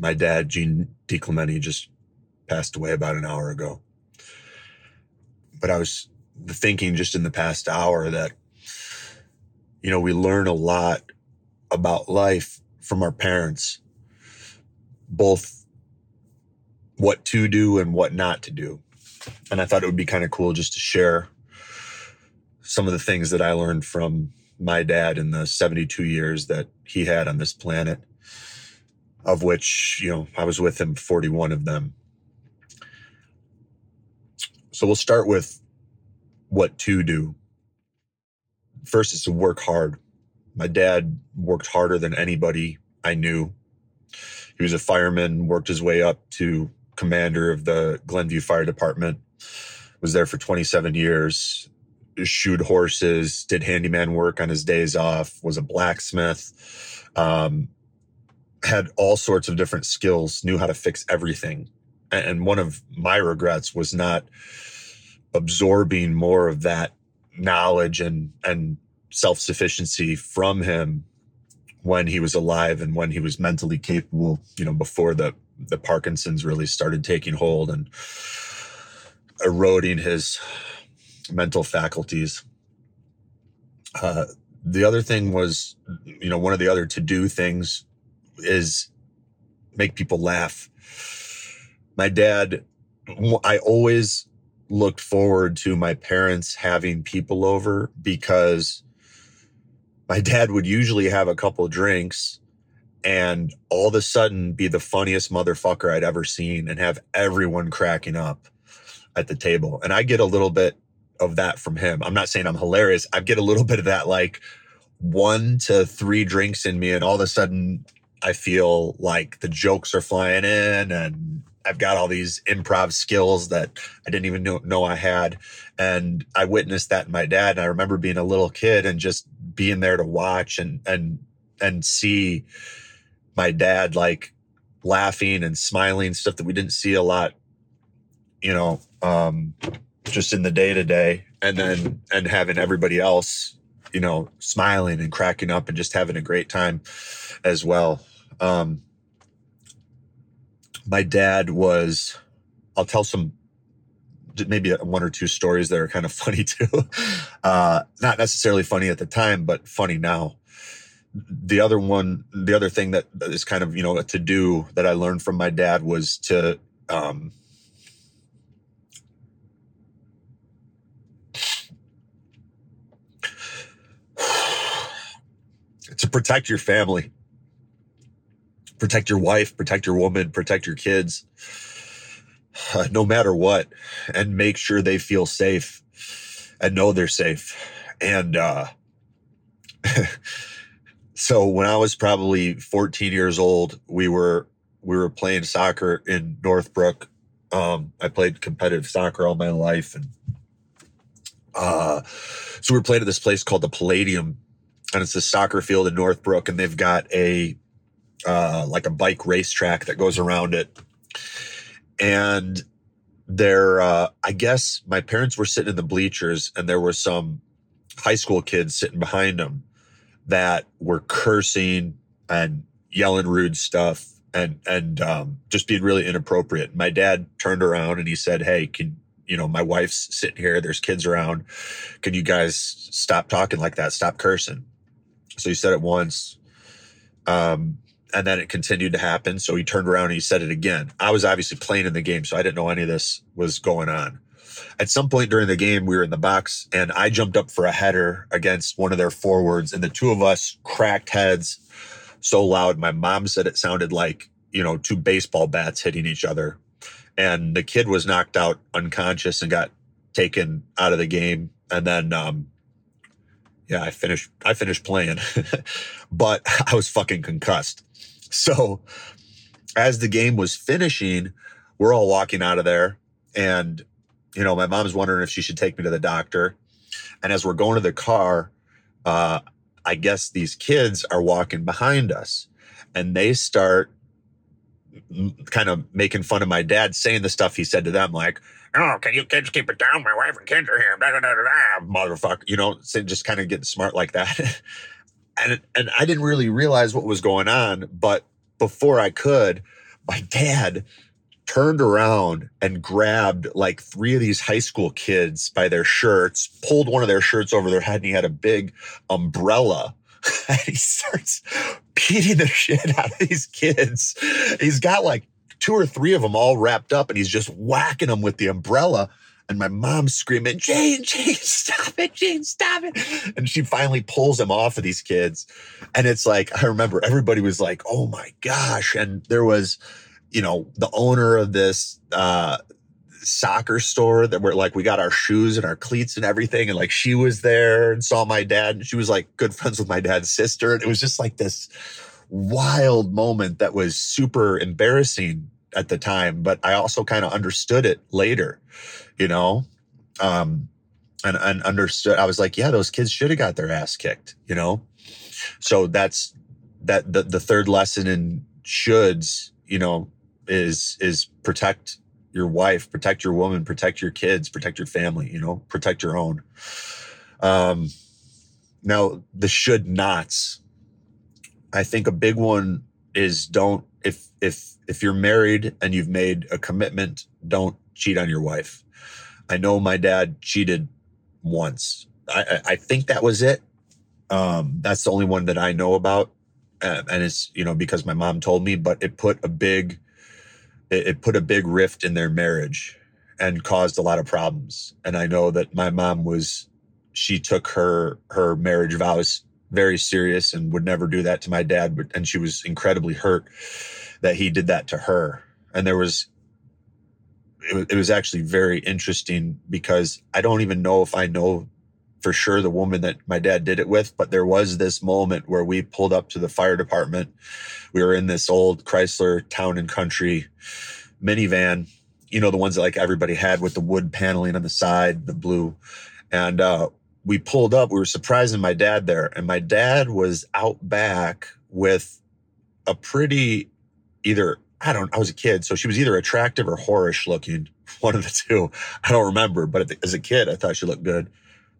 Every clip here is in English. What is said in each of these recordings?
my dad, Gene DiClemente, just passed away about an hour ago. But I was thinking just in the past hour that, you know, we learn a lot about life from our parents, both what to do and what not to do. And I thought it would be kind of cool just to share some of the things that I learned from my dad in the 72 years that he had on this planet, of which, you know, I was with him 41 of them. So we'll start with what to do. First is to work hard. My dad worked harder than anybody I knew. He was a fireman, worked his way up to commander of the Glenview Fire Department, was there for 27 years, shoed horses, did handyman work on his days off, was a blacksmith, um, had all sorts of different skills, knew how to fix everything. And one of my regrets was not absorbing more of that knowledge and and self-sufficiency from him when he was alive and when he was mentally capable, you know, before the the Parkinson's really started taking hold and eroding his mental faculties. Uh, the other thing was, you know, one of the other to do things is make people laugh. My dad, I always looked forward to my parents having people over because my dad would usually have a couple drinks and all of a sudden be the funniest motherfucker I'd ever seen and have everyone cracking up at the table. And I get a little bit of that from him. I'm not saying I'm hilarious. I get a little bit of that like one to three drinks in me and all of a sudden I feel like the jokes are flying in and I've got all these improv skills that I didn't even know, know I had. And I witnessed that in my dad. And I remember being a little kid and just being there to watch and, and, and see my dad like laughing and smiling, stuff that we didn't see a lot, you know, um, just in the day to day. And then, and having everybody else, you know, smiling and cracking up and just having a great time as well. Um, my dad was, I'll tell some, maybe one or two stories that are kind of funny too. Uh, not necessarily funny at the time, but funny now. The other one, the other thing that is kind of, you know, to do that I learned from my dad was to, um, to protect your family protect your wife, protect your woman, protect your kids, uh, no matter what, and make sure they feel safe and know they're safe. And uh, so when I was probably 14 years old, we were we were playing soccer in Northbrook. Um, I played competitive soccer all my life, and uh, so we were playing at this place called the Palladium, and it's a soccer field in Northbrook, and they've got a uh, like a bike racetrack that goes around it. And there, uh, I guess my parents were sitting in the bleachers and there were some high school kids sitting behind them that were cursing and yelling rude stuff and, and, um, just being really inappropriate. My dad turned around and he said, Hey, can, you know, my wife's sitting here. There's kids around. Can you guys stop talking like that? Stop cursing. So he said it once. Um, and then it continued to happen. So he turned around and he said it again. I was obviously playing in the game, so I didn't know any of this was going on. At some point during the game, we were in the box and I jumped up for a header against one of their forwards, and the two of us cracked heads so loud. My mom said it sounded like, you know, two baseball bats hitting each other. And the kid was knocked out unconscious and got taken out of the game. And then, um, yeah, I finished, I finished playing, but I was fucking concussed. So as the game was finishing, we're all walking out of there and you know my mom's wondering if she should take me to the doctor and as we're going to the car uh i guess these kids are walking behind us and they start kind of making fun of my dad saying the stuff he said to them like oh can you kids keep it down my wife and kids are here motherfucker you know so just kind of getting smart like that and and i didn't really realize what was going on but before i could my dad turned around and grabbed like three of these high school kids by their shirts, pulled one of their shirts over their head, and he had a big umbrella. And he starts beating the shit out of these kids. He's got like two or three of them all wrapped up, and he's just whacking them with the umbrella. And my mom's screaming, Gene, Gene, stop it, Gene, stop it. And she finally pulls him off of these kids. And it's like, I remember everybody was like, oh my gosh. And there was, you know, the owner of this uh soccer store that where like we got our shoes and our cleats and everything. And like she was there and saw my dad. And she was like good friends with my dad's sister. And it was just like this wild moment that was super embarrassing at the time, but I also kind of understood it later, you know? Um and, and understood I was like, yeah, those kids should have got their ass kicked, you know? So that's that the, the third lesson in shoulds, you know, is is protect your wife, protect your woman, protect your kids, protect your family, you know, protect your own. Um now the should nots. I think a big one is don't if if if you're married and you've made a commitment, don't cheat on your wife. I know my dad cheated once. I, I think that was it. Um, that's the only one that I know about, and it's you know because my mom told me. But it put a big, it put a big rift in their marriage, and caused a lot of problems. And I know that my mom was, she took her her marriage vows very serious and would never do that to my dad. But and she was incredibly hurt that he did that to her. And there was it was, it was actually very interesting because I don't even know if I know for sure the woman that my dad did it with, but there was this moment where we pulled up to the fire department. We were in this old Chrysler town and country minivan, you know, the ones that like everybody had with the wood paneling on the side, the blue. And uh, we pulled up, we were surprising my dad there. And my dad was out back with a pretty either I don't I was a kid, so she was either attractive or whorish looking, one of the two. I don't remember, but as a kid, I thought she looked good.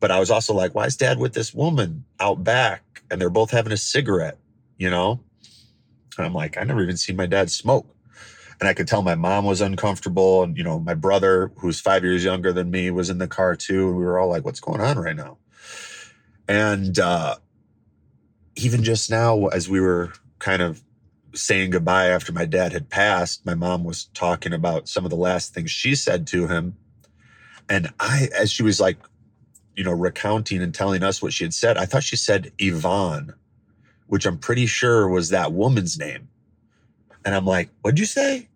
But I was also like, why is dad with this woman out back? And they're both having a cigarette, you know? And I'm like, I never even seen my dad smoke. And I could tell my mom was uncomfortable. And, you know, my brother, who's five years younger than me, was in the car too. And we were all like, what's going on right now? And uh, even just now, as we were kind of saying goodbye after my dad had passed, my mom was talking about some of the last things she said to him. And I, as she was like, you know, recounting and telling us what she had said, I thought she said Yvonne, which I'm pretty sure was that woman's name. And I'm like, what'd you say?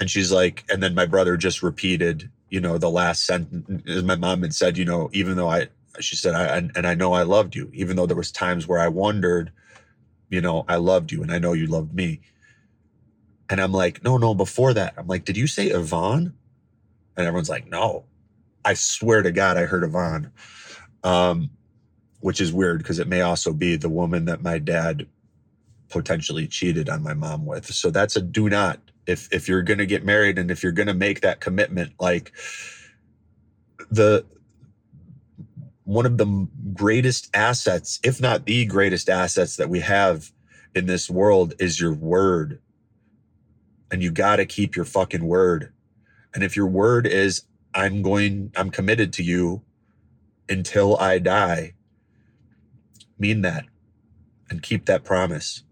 And she's like, and then my brother just repeated, you know, the last sentence. My mom had said, you know, even though I, she said, I, and I know I loved you, even though there was times where I wondered, you know, I loved you and I know you loved me. And I'm like, no, no, before that, I'm like, did you say Yvonne? And everyone's like, no. I swear to God, I heard Yvonne. Um, which is weird because it may also be the woman that my dad potentially cheated on my mom with. So that's a do not. If if you're gonna get married and if you're gonna make that commitment, like the one of the greatest assets, if not the greatest assets that we have in this world is your word. And you got to keep your fucking word. And if your word is, I'm going, I'm committed to you until I die, mean that and keep that promise.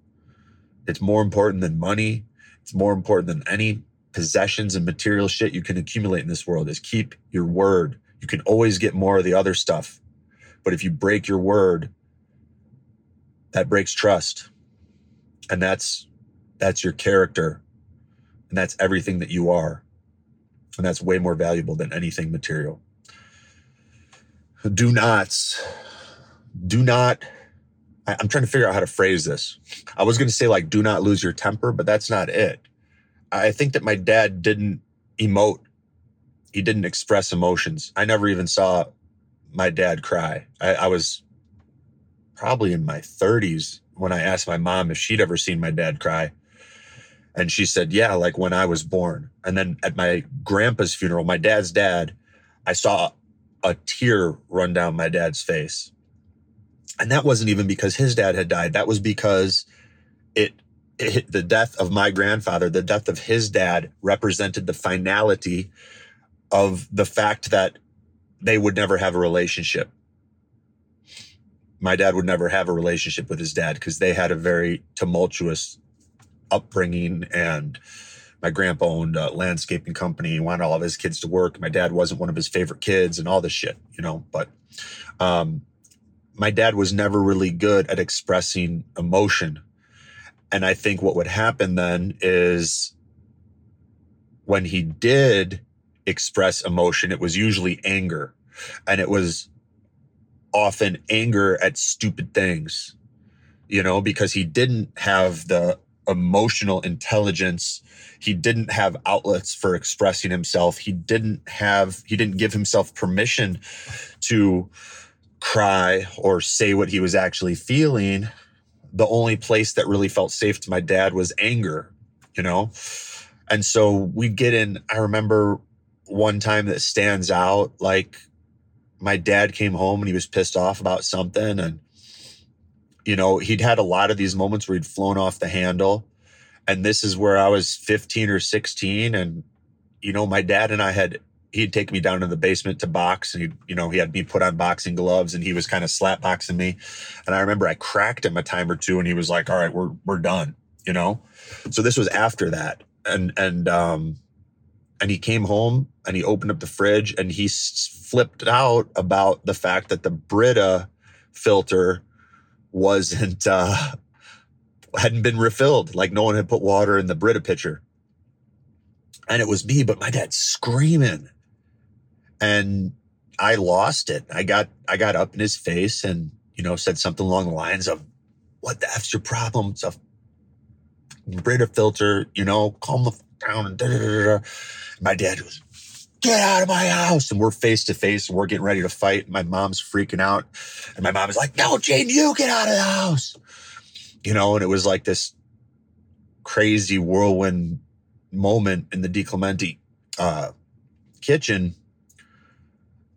It's more important than money. It's more important than any possessions and material shit you can accumulate in this world is keep your word. You can always get more of the other stuff. But if you break your word, that breaks trust. And that's that's your character. And that's everything that you are. And that's way more valuable than anything material. Do not, do not, I- I'm trying to figure out how to phrase this. I was going to say, like, do not lose your temper, but that's not it. I think that my dad didn't emote. He didn't express emotions. I never even saw my dad cry. I, I was probably in my 30s when I asked my mom if she'd ever seen my dad cry. And she said, Yeah, like when I was born. And then at my grandpa's funeral, my dad's dad, I saw a tear run down my dad's face. And that wasn't even because his dad had died. That was because it, it the death of my grandfather, the death of his dad represented the finality of the fact that they would never have a relationship. My dad would never have a relationship with his dad because they had a very tumultuous upbringing and my grandpa owned a landscaping company. He wanted all of his kids to work. My dad wasn't one of his favorite kids and all this shit, you know, but, um, my dad was never really good at expressing emotion. And I think what would happen then is when he did express emotion, it was usually anger. And it was often anger at stupid things, you know, because he didn't have the emotional intelligence. He didn't have outlets for expressing himself. He didn't have, he didn't give himself permission to cry or say what he was actually feeling. The only place that really felt safe to my dad was anger, you know? And so we'd get in, I remember one time that stands out, like my dad came home and he was pissed off about something and you know, he'd had a lot of these moments where he'd flown off the handle. And this is where I was 15 or 16. And, you know, my dad and I had, he'd take me down to the basement to box and he, you know, he had me put on boxing gloves and he was kind of slap boxing me. And I remember I cracked him a time or two and he was like, all right, we're, we're done, you know? So this was after that. And, and, um, and he came home and he opened up the fridge and he flipped out about the fact that the Brita filter wasn't uh hadn't been refilled like no one had put water in the brita pitcher and it was me but my dad screaming and i lost it i got i got up in his face and you know said something along the lines of what the f's your problem it's a brita filter you know calm the down and da, da, da, my dad was get out of my house. And we're face to face and we're getting ready to fight. My mom's freaking out. And my mom is like, no, Gene, you get out of the house. You know, and it was like this crazy whirlwind moment in the DiClemente uh, kitchen.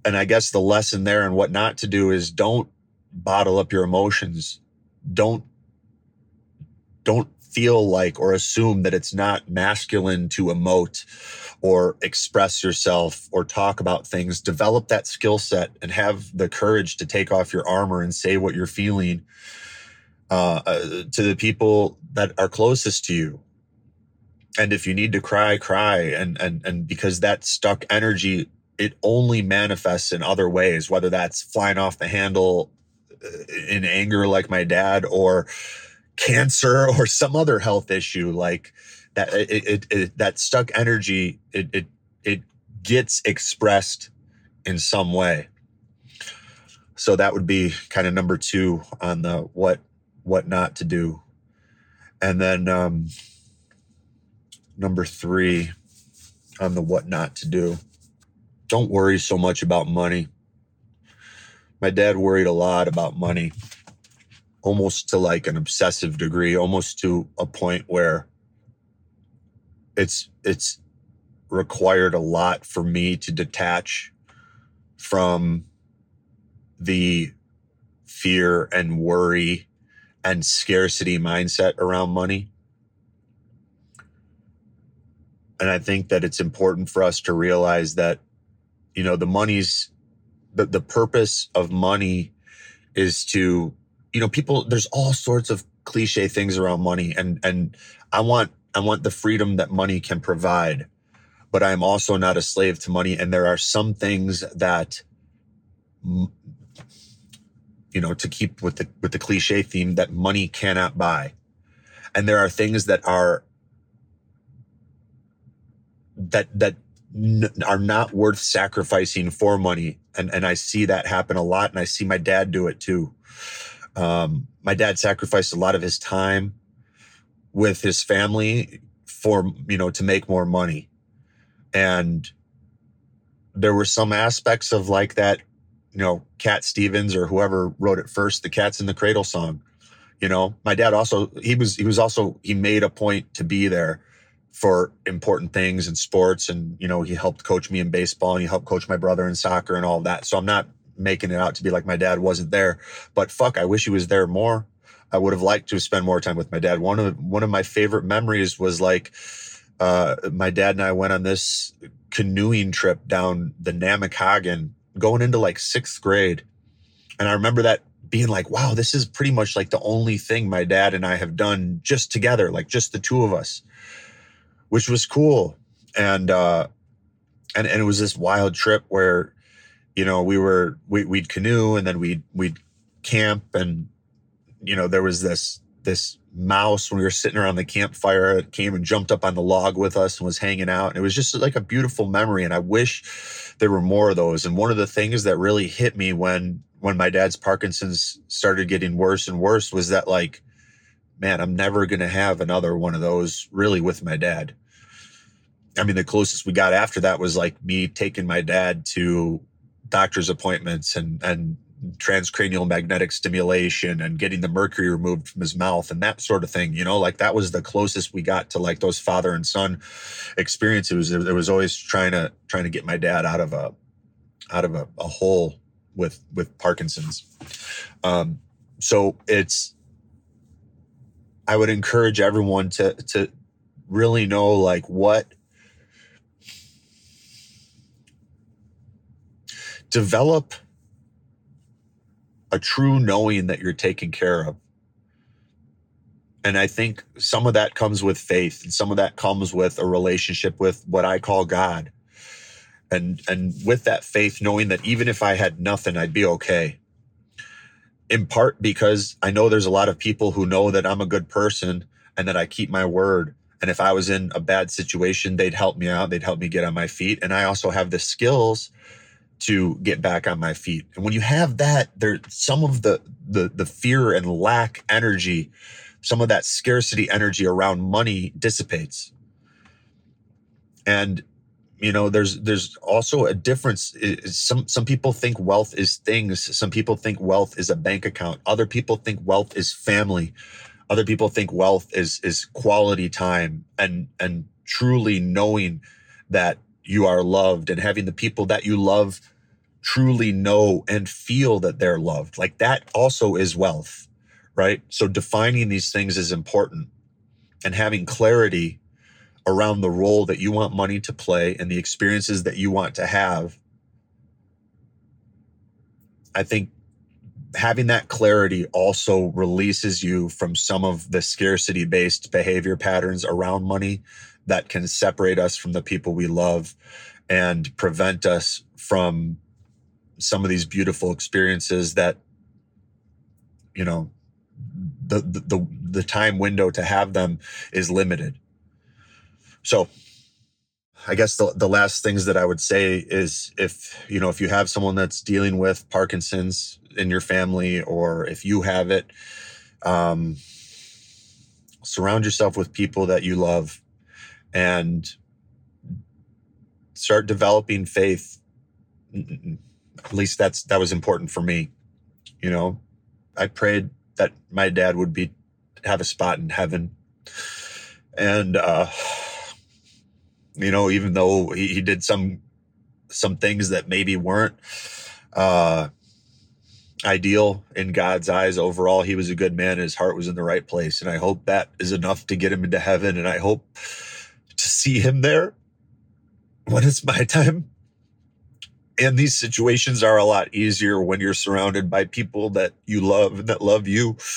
And I guess the lesson there and what not to do is don't bottle up your emotions. Don't, don't feel like or assume that it's not masculine to emote or express yourself or talk about things, develop that skill set and have the courage to take off your armor and say what you're feeling uh, uh, to the people that are closest to you. And if you need to cry, cry. And, and, and because that stuck energy, it only manifests in other ways, whether that's flying off the handle uh, in anger, like my dad, or cancer or some other health issue like that it, it, it, that stuck energy it, it it gets expressed in some way. So that would be kind of number two on the what what not to do. And then um number three on the what not to do don't worry so much about money. My dad worried a lot about money almost to like an obsessive degree almost to a point where it's it's required a lot for me to detach from the fear and worry and scarcity mindset around money. And i think that it's important for us to realize that you know the money's the, the purpose of money is to you know people there's all sorts of cliche things around money and and i want i want the freedom that money can provide but i'm also not a slave to money. And there are some things that you know to keep with the with the cliche theme that money cannot buy. And there are things that are that that n- are not worth sacrificing for money and and i see that happen a lot and i see my dad do it too um, my dad sacrificed a lot of his time with his family for, you know, to make more money. And there were some aspects of like that, you know, Cat Stevens or whoever wrote it first, the Cats in the Cradle song. You know, my dad also, he was, he was also, he made a point to be there for important things in sports. And, you know, he helped coach me in baseball and he helped coach my brother in soccer and all that. So I'm not making it out to be like my dad wasn't there, but fuck, I wish he was there more. I would have liked to spend more time with my dad. One of one of my favorite memories was like uh, my dad and I went on this canoeing trip down the Namekagon, going into like sixth grade, and I remember that being like, "Wow, this is pretty much like the only thing my dad and I have done just together, like just the two of us," which was cool. And uh, and and it was this wild trip where, you know, we were we, we'd canoe and then we'd we'd camp and you know, there was this this mouse when we were sitting around the campfire it came and jumped up on the log with us and was hanging out. And it was just like a beautiful memory. And i wish there were more of those. And one of the things that really hit me when when my dad's parkinson's started getting worse and worse was that like man i'm never going to have another one of those really with my dad i mean the closest we got after that was like me taking my dad to doctor's appointments and and transcranial magnetic stimulation and getting the mercury removed from his mouth and that sort of thing you know? Like that was the closest we got to like those father and son experiences. There was always trying to trying to get my dad out of a out of a, a hole with with parkinson's. Um so it's i would encourage everyone to to really know like what develop a true knowing that you're taken care of. And I think some of that comes with faith and some of that comes with a relationship with what I call God. And and with that faith knowing that even if I had nothing I'd be okay. In part because I know there's a lot of people who know that I'm a good person and that I keep my word and if I was in a bad situation they'd help me out, they'd help me get on my feet and I also have the skills to get back on my feet. And when you have that, there some of the the the fear and lack energy, some of that scarcity energy around money dissipates. And you know, there's there's also a difference. Some some people think wealth is things. Some people think wealth is a bank account. Other people think wealth is family. Other people think wealth is is quality time and and truly knowing that you are loved and having the people that you love truly know and feel that they're loved. Like that also is wealth, right? So defining these things is important and having clarity around the role that you want money to play and the experiences that you want to have. I think having that clarity also releases you from some of the scarcity based behavior patterns around money that can separate us from the people we love and prevent us from some of these beautiful experiences that you know the, the the time window to have them is limited. So i guess the, the last things that i would say is if you know if you have someone that's dealing with parkinson's in your family or if you have it um surround yourself with people that you love and start developing faith mm, mm, mm. At least that's that was important for me you know? I prayed that my dad would be have a spot in heaven. And uh you know even though he, he did some some things that maybe weren't uh ideal in god's eyes overall he was a good man his heart was in the right place. And i hope that is enough to get him into heaven. And i hope to see him there when it's my time and these situations are a lot easier when you're surrounded by people that you love and that love you.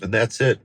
And that's it.